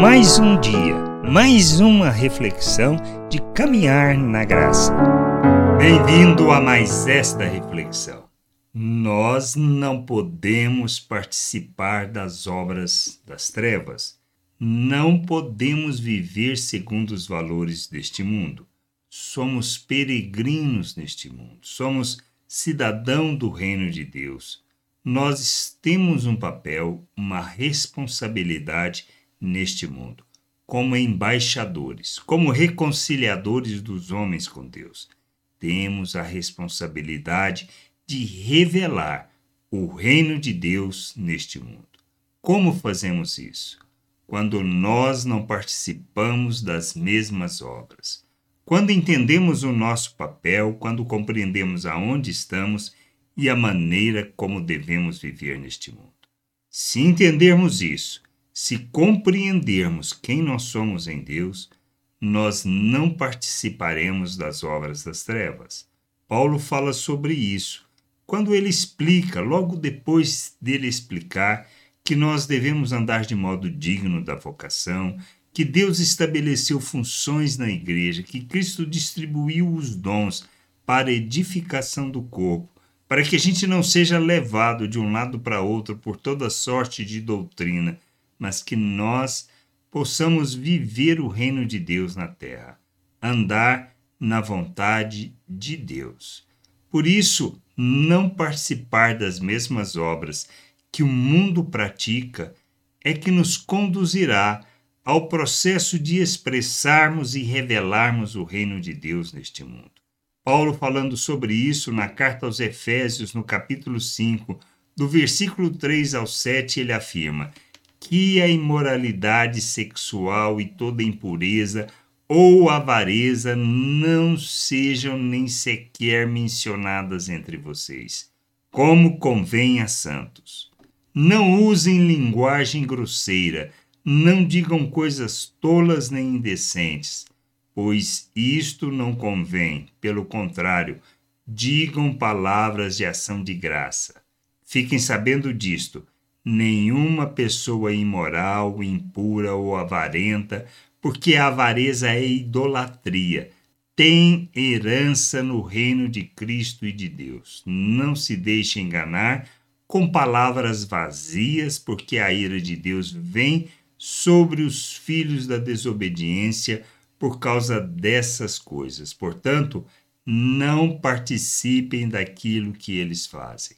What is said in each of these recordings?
Mais um dia, mais uma reflexão de caminhar na graça. Bem-vindo a mais esta reflexão. Nós não podemos participar das obras das trevas. Não podemos viver segundo os valores deste mundo. Somos peregrinos neste mundo. Somos cidadão do reino de Deus. Nós temos um papel, uma responsabilidade neste mundo, como embaixadores, como reconciliadores dos homens com Deus. Temos a responsabilidade de revelar o reino de Deus neste mundo. Como fazemos isso? Quando nós não participamos das mesmas obras. Quando entendemos o nosso papel, quando compreendemos aonde estamos e a maneira como devemos viver neste mundo. Se entendermos isso, se compreendermos quem nós somos em Deus, nós não participaremos das obras das trevas. Paulo fala sobre isso quando ele explica, logo depois dele explicar, que nós devemos andar de modo digno da vocação, que Deus estabeleceu funções na igreja, que Cristo distribuiu os dons para edificação do corpo, para que a gente não seja levado de um lado para outro por toda sorte de doutrina, mas que nós possamos viver o reino de Deus na terra, andar na vontade de Deus. Por isso, não participar das mesmas obras que o mundo pratica é que nos conduzirá ao processo de expressarmos e revelarmos o reino de Deus neste mundo. Paulo, falando sobre isso na carta aos Efésios, no capítulo 5, do versículo 3 ao 7, ele afirma que a imoralidade sexual e toda impureza ou avareza não sejam nem sequer mencionadas entre vocês, como convém a santos. Não usem linguagem grosseira, não digam coisas tolas nem indecentes pois isto não convém, pelo contrário, digam palavras de ação de graça. Fiquem sabendo disto: nenhuma pessoa imoral, impura ou avarenta, porque a avareza é idolatria, tem herança no reino de Cristo e de Deus. Não se deixe enganar com palavras vazias, porque a ira de Deus vem sobre os filhos da desobediência por causa dessas coisas. Portanto, não participem daquilo que eles fazem.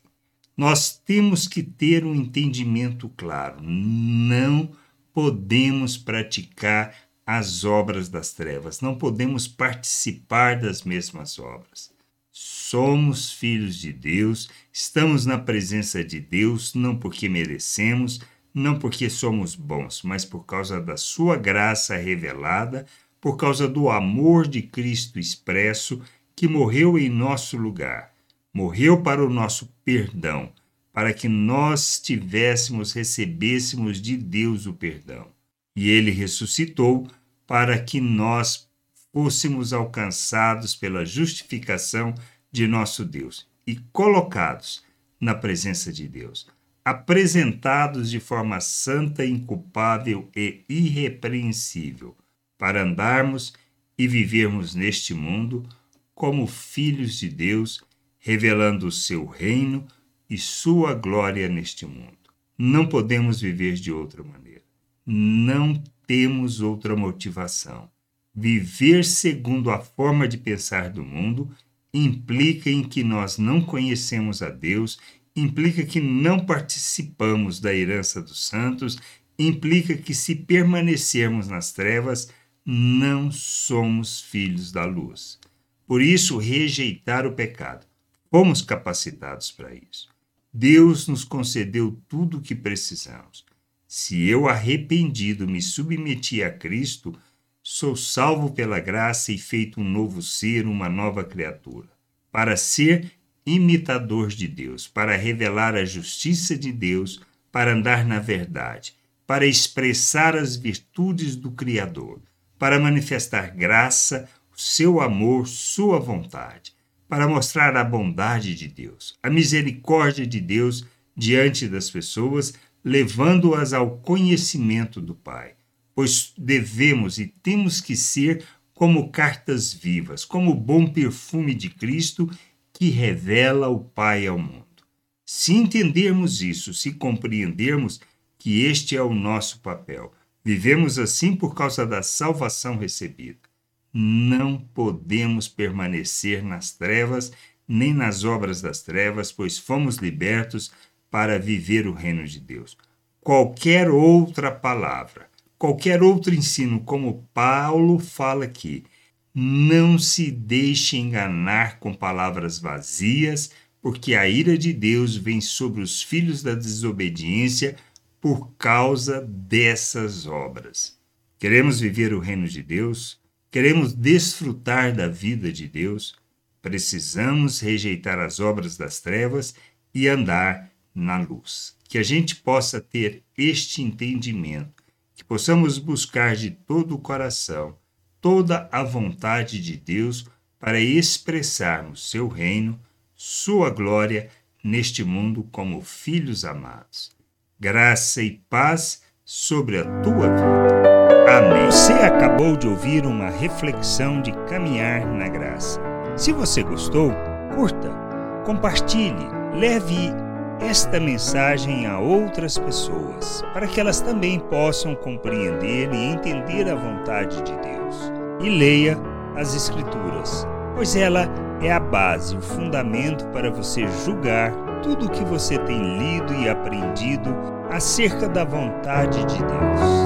Nós temos que ter um entendimento claro. Não podemos praticar as obras das trevas, não podemos participar das mesmas obras. Somos filhos de Deus, estamos na presença de Deus não porque merecemos, não porque somos bons, mas por causa da Sua graça revelada por causa do amor de Cristo expresso que morreu em nosso lugar, morreu para o nosso perdão, para que nós tivéssemos, recebêssemos de Deus o perdão. E ele ressuscitou para que nós fôssemos alcançados pela justificação de nosso Deus e colocados na presença de Deus, apresentados de forma santa, inculpável e irrepreensível para andarmos e vivermos neste mundo como filhos de Deus, revelando o seu reino e sua glória neste mundo. Não podemos viver de outra maneira. Não temos outra motivação. Viver segundo a forma de pensar do mundo implica em que nós não conhecemos a Deus, implica que não participamos da herança dos santos, implica que se permanecermos nas trevas, não somos filhos da luz. Por isso, rejeitar o pecado. Fomos capacitados para isso. Deus nos concedeu tudo o que precisamos. Se eu, arrependido, me submeti a Cristo, sou salvo pela graça e feito um novo ser, uma nova criatura, para ser imitador de Deus, para revelar a justiça de Deus, para andar na verdade, para expressar as virtudes do Criador para manifestar graça, seu amor, sua vontade, para mostrar a bondade de Deus, a misericórdia de Deus diante das pessoas, levando-as ao conhecimento do Pai. pois devemos e temos que ser como cartas vivas, como o bom perfume de Cristo que revela o Pai ao mundo. Se entendermos isso, se compreendermos que este é o nosso papel, vivemos assim por causa da salvação recebida. Não podemos permanecer nas trevas nem nas obras das trevas, pois fomos libertos para viver o reino de Deus. Qualquer outra palavra, qualquer outro ensino, como Paulo fala aqui, não se deixe enganar com palavras vazias, porque a ira de Deus vem sobre os filhos da desobediência por causa dessas obras. Queremos viver o reino de Deus? Queremos desfrutar da vida de Deus? Precisamos rejeitar as obras das trevas e andar na luz. Que a gente possa ter este entendimento, que possamos buscar de todo o coração toda a vontade de Deus para expressarmos seu reino, sua glória neste mundo como filhos amados. Graça e paz sobre a tua vida. Amém. Você acabou de ouvir uma reflexão de caminhar na graça. Se você gostou, curta, compartilhe, leve esta mensagem a outras pessoas, para que elas também possam compreender e entender a vontade de Deus. E leia as Escrituras, pois ela é a base, o fundamento para você julgar tudo o que você tem lido e aprendido acerca da vontade de Deus.